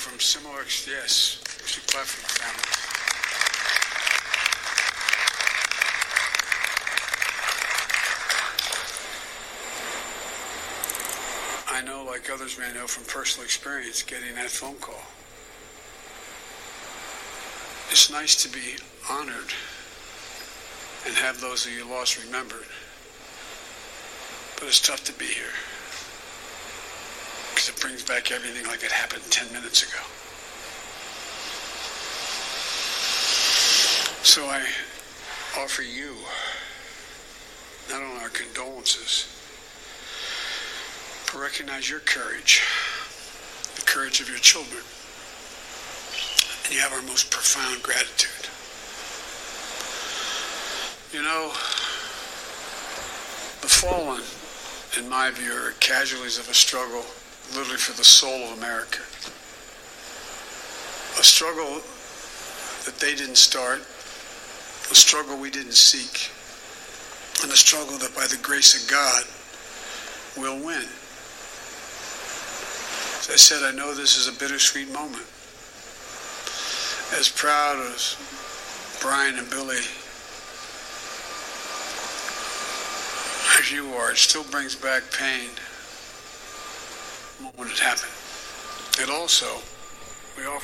from similar, yes, we should clap for the families. I know, like others may know from personal experience, getting that phone call. It's nice to be honored and have those who you lost remembered. But it's tough to be here brings back everything like it happened 10 minutes ago. So I offer you not only our condolences, but recognize your courage, the courage of your children, and you have our most profound gratitude. You know, the fallen, in my view, are casualties of a struggle literally for the soul of America. A struggle that they didn't start, a struggle we didn't seek, and a struggle that by the grace of God will win. As I said, I know this is a bittersweet moment. As proud as Brian and Billy as you are, it still brings back pain when it happened. It also, we all